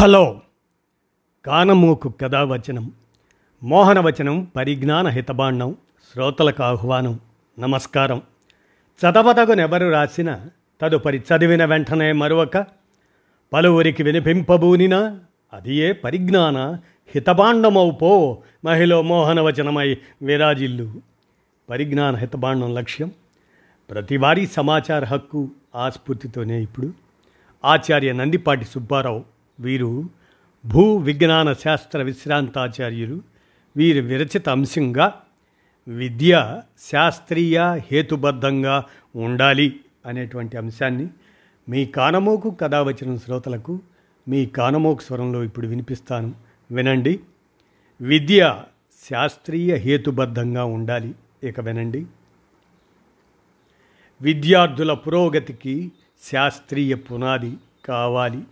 Hello. కానమూకు కథావచనం మోహనవచనం పరిజ్ఞాన హితబాండం శ్రోతలకు ఆహ్వానం నమస్కారం. చదవదగునెవరు రాసిన తదుపరి చదివిన వెంటనే మరొక పలువురికి వినిపింపబూనినా అది ఏ పరిజ్ఞాన హితబాండమౌపో మహిళ మోహనవచనమై విరాజిల్లు. పరిజ్ఞాన హితబాండం లక్ష్యం ప్రతివారీ సమాచార హక్కు ఆస్ఫూర్తితోనే ఇప్పుడు. ఆచార్య నందిపాటి సుబ్బారావు. వీరు భూ విజ్ఞాన శాస్త్ర విశ్రాంతాచార్యులు. వీరి విరచిత అంశంగా విద్య శాస్త్రీయ హేతుబద్ధంగా ఉండాలి అనేటువంటి అంశాన్ని మీ కానమోకు కథ వచ్చిన శ్రోతలకు మీ కానమోకు స్వరంలో ఇప్పుడు వినిపిస్తాను. వినండి. విద్య శాస్త్రీయ హేతుబద్ధంగా ఉండాలి. ఇక వినండి. విద్యార్థుల పురోగతికి శాస్త్రీయ పునాది కావాలి.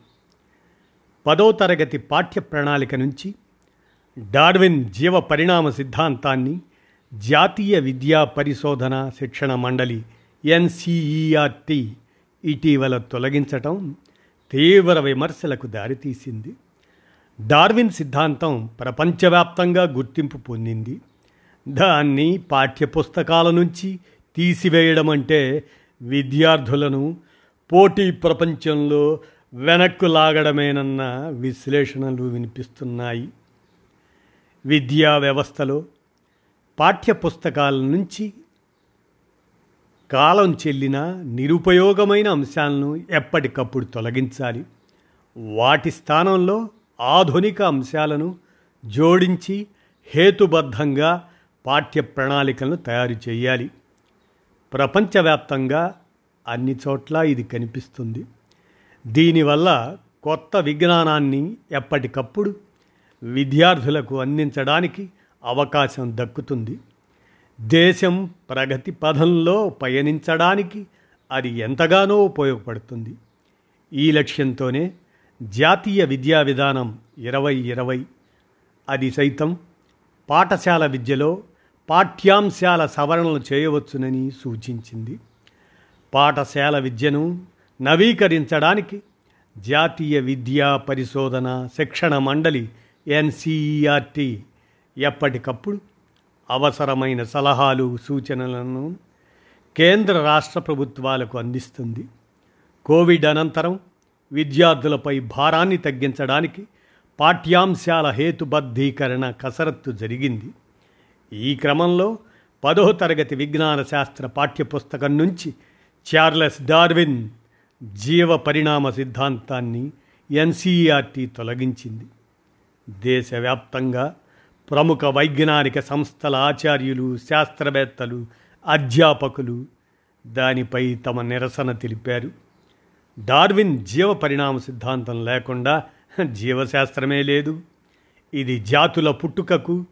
పదో తరగతి పాఠ్య ప్రణాళిక నుంచి డార్విన్ జీవ పరిణామ సిద్ధాంతాన్ని జాతీయ విద్యా పరిశోధన శిక్షణ మండలి ఎన్సిఈఆర్టి ఇటీవల తొలగించటం తీవ్ర విమర్శలకు దారితీసింది. డార్విన్ సిద్ధాంతం ప్రపంచవ్యాప్తంగా గుర్తింపు పొందింది. దాన్ని పాఠ్యపుస్తకాల నుంచి తీసివేయడం అంటే విద్యార్థులను పోటీ ప్రపంచంలో వెనక్కు లాగడమేనన్న విశ్లేషణలు వినిపిస్తున్నాయి. విద్యా వ్యవస్థలో పాఠ్యపుస్తకాల నుంచి కాలం చెల్లిన నిరుపయోగమైన అంశాలను ఎప్పటికప్పుడు తొలగించాలి. వాటి స్థానంలో ఆధునిక అంశాలను జోడించి హేతుబద్ధంగా పాఠ్య ప్రణాళికలను తయారు చేయాలి. ప్రపంచవ్యాప్తంగా అన్ని చోట్ల ఇది కనిపిస్తుంది. దీనివల్ల కొత్త విజ్ఞానాన్ని ఎప్పటికప్పుడు విద్యార్థులకు అందించడానికి అవకాశం దక్కుతుంది. దేశం ప్రగతి పథంలో పయనించడానికి అది ఎంతగానో ఉపయోగపడుతుంది. ఈ లక్ష్యంతోనే జాతీయ విద్యా విధానం ఇరవై ఇరవై అది సైతం పాఠశాల విద్యలో పాఠ్యాంశాల సవరణలు చేయవచ్చునని సూచించింది. పాఠశాల విద్యను నవీకరించడానికి జాతీయ విద్యా పరిశోధన శిక్షణ మండలి ఎన్సిఈఆర్టి ఎప్పటికప్పుడు అవసరమైన సలహాలు సూచనలను కేంద్ర రాష్ట్ర ప్రభుత్వాలకు అందిస్తుంది. కోవిడ్ అనంతరం విద్యార్థులపై భారాన్ని తగ్గించడానికి పాఠ్యాంశాల హేతుబద్ధీకరణ కసరత్తు జరిగింది. ఈ క్రమంలో పదో తరగతి విజ్ఞాన శాస్త్ర పాఠ్యపుస్తకం నుంచి చార్లెస్ డార్విన్ జీవ పరిణామ సిద్ధాంతాన్ని ఎన్సీఆర్టీ తొలగించింది. దేశవ్యాప్తంగా ప్రముఖ వైజ్ఞానిక సంస్థల ఆచార్యులు శాస్త్రవేత్తలు అధ్యాపకులు దానిపై తమ నిరసన తెలిపారు. డార్విన్ జీవ పరిణామ సిద్ధాంతం లేకుండా జీవశాస్త్రమే లేదు. ఇది జాతుల పుట్టుకకు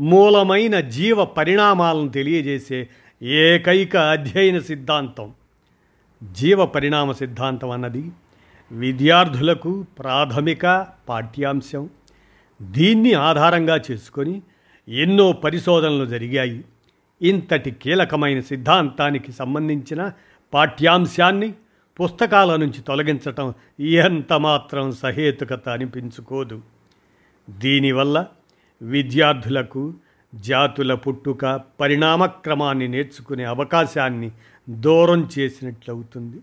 మూలమైన జీవ పరిణామాలను తెలియజేసే ఏకైక అధ్యయన సిద్ధాంతం. జీవ పరిణామ సిద్ధాంతం అన్నది విద్యార్థులకు ప్రాథమిక పాఠ్యాంశం. దీన్ని ఆధారంగా చేసుకొని ఎన్నో పరిశోధనలు జరిగాయి. ఇంతటి కీలకమైన సిద్ధాంతానికి సంబంధించిన పాఠ్యాంశాన్ని పుస్తకాల నుంచి తొలగించటం ఎంత మాత్రం సహేతుకత అనిపించుకోదు. దీనివల్ల విద్యార్థులకు జాతుల పుట్టుక పరిణామక్రమాన్ని నేర్చుకునే అవకాశాన్ని దూరం చేసినట్లవుతుంది.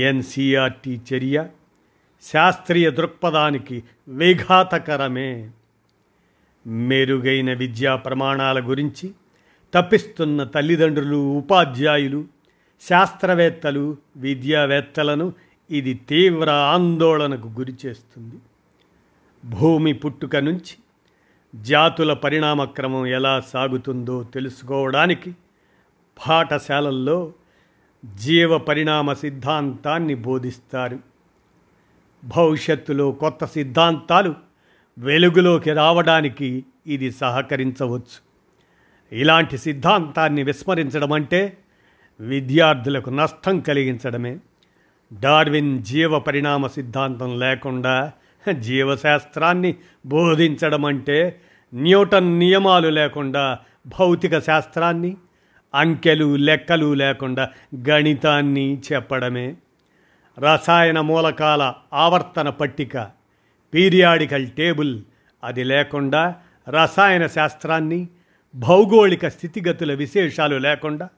ఎన్సీఆర్టీ చర్య శాస్త్రీయ దృక్పథానికి విఘాతకరమే. మెరుగైన విద్యా ప్రమాణాల గురించి తప్పిస్తున్న తల్లిదండ్రులు ఉపాధ్యాయులు శాస్త్రవేత్తలు విద్యావేత్తలను ఇది తీవ్ర ఆందోళనకు గురిచేస్తుంది. భూమి పుట్టుక నుంచి జాతుల పరిణామక్రమం ఎలా సాగుతుందో తెలుసుకోవడానికి పాఠశాలల్లో జీవ పరిణామ సిద్ధాంతాన్ని బోధిస్తారు. భవిష్యత్తులో కొత్త సిద్ధాంతాలు వెలుగులోకి రావడానికి ఇది సహకరించవచ్చు. ఇలాంటి సిద్ధాంతాన్ని విస్మరించడం అంటే విద్యార్థులకు నష్టం కలిగించడమే. డార్విన్ జీవ పరిణామ సిద్ధాంతం లేకుండా జీవశాస్త్రాన్ని బోధించడం అంటే న్యూటన్ నియమాలు లేకుండా భౌతిక శాస్త్రాన్ని అంకెలు లెక్కలు లేకుండా గణితాన్ని చెప్పడమే. రసాయన మూలకాల ఆవర్తన పట్టిక పీరియాడికల్ టేబుల్ అది లేకుండా రసాయన శాస్త్రాన్ని భౌగోళిక స్థితిగతుల విశేషాలు లేకుండా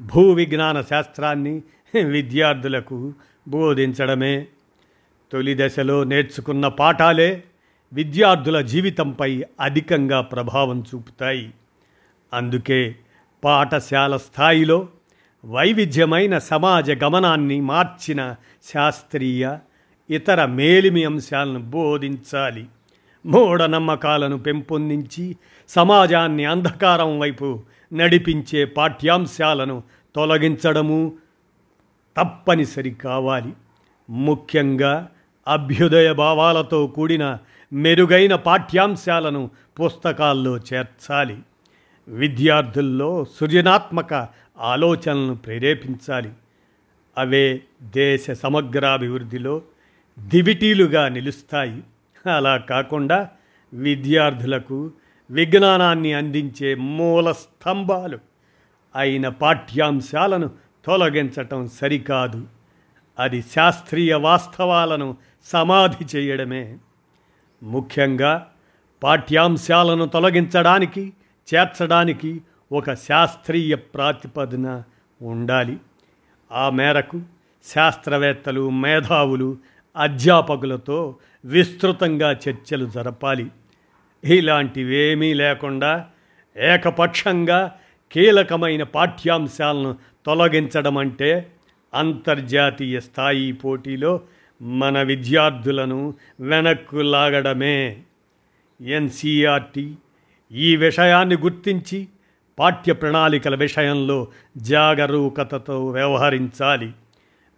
భూ విజ్ఞాన శాస్త్రాన్ని విద్యార్థులకు బోధించడమే. తొలి దశలో నేర్చుకున్న పాఠాలే విద్యార్థుల జీవితంపై అధికంగా ప్రభావం చూపుతాయి. అందుకే పాఠశాల స్థాయిలో వైవిధ్యమైన సమాజ గమనాన్ని మార్చిన శాస్త్రీయ ఇతర మేలిమి అంశాలను బోధించాలి. మూఢనమ్మకాలను పెంపొందించి సమాజాన్ని అంధకారం వైపు నడిపించే పాఠ్యాంశాలను తొలగించడము తప్పనిసరి కావాలి. ముఖ్యంగా అభ్యుదయ భావాలతో కూడిన మెరుగైన పాఠ్యాంశాలను పుస్తకాల్లో చేర్చాలి. విద్యార్థుల్లో సృజనాత్మక ఆలోచనలను ప్రేరేపించాలి. అవే దేశ సమగ్రాభివృద్ధిలో దివిటీలుగా నిలుస్తాయి. అలా కాకుండా విద్యార్థులకు విజ్ఞానాన్ని అందించే మూల స్తంభాలు అయిన పాఠ్యాంశాలను తొలగించటం సరికాదు. అది శాస్త్రీయ వాస్తవాలను సమాధి చేయడమే. ముఖ్యంగా పాఠ్యాంశాలను తొలగించడానికి చేర్చడానికి ఒక శాస్త్రీయ ప్రాతిపదన ఉండాలి. ఆ మేరకు శాస్త్రవేత్తలు మేధావులు అధ్యాపకులతో విస్తృతంగా చర్చలు జరపాలి. ఇలాంటివేమీ లేకుండా ఏకపక్షంగా కీలకమైన పాఠ్యాంశాలను తొలగించడం అంటే అంతర్జాతీయ స్థాయి పోటీలో మన విద్యార్థులను వెనక్కు లాగడమే. ఎన్సీఆర్టీ ఈ విషయాన్ని గుర్తించి పాఠ్య ప్రణాళికల విషయంలో జాగరూకతతో వ్యవహరించాలి.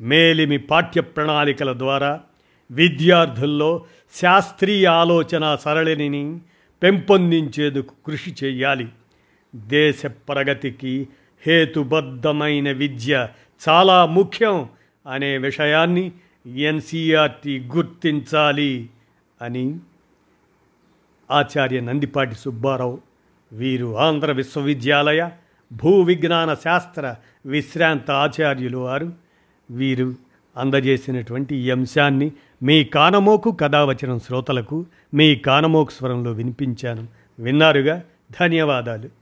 మేలిమి పాఠ్య ప్రణాళికల ద్వారా విద్యార్థుల్లో శాస్త్రీయ ఆలోచన సరళిని పెంపొందించేందుకు కృషి చేయాలి. దేశ ప్రగతికి హేతుబద్ధమైన విద్య చాలా ముఖ్యం అనే విషయాన్ని ఎన్సీఆర్టీ గుర్తించాలి అని ఆచార్య నందిపాటి సుబ్బారావు వీరు ఆంధ్ర విశ్వవిద్యాలయ భూ విజ్ఞాన శాస్త్ర విశ్రాంత ఆచార్యులు వారు. వీరు అందజేసినటువంటి ఈ అంశాన్ని మీ కానమోకు కథావచనం శ్రోతలకు మీ కానమోకు స్వరంలో వినిపించాను. విన్నారుగా? ధన్యవాదాలు.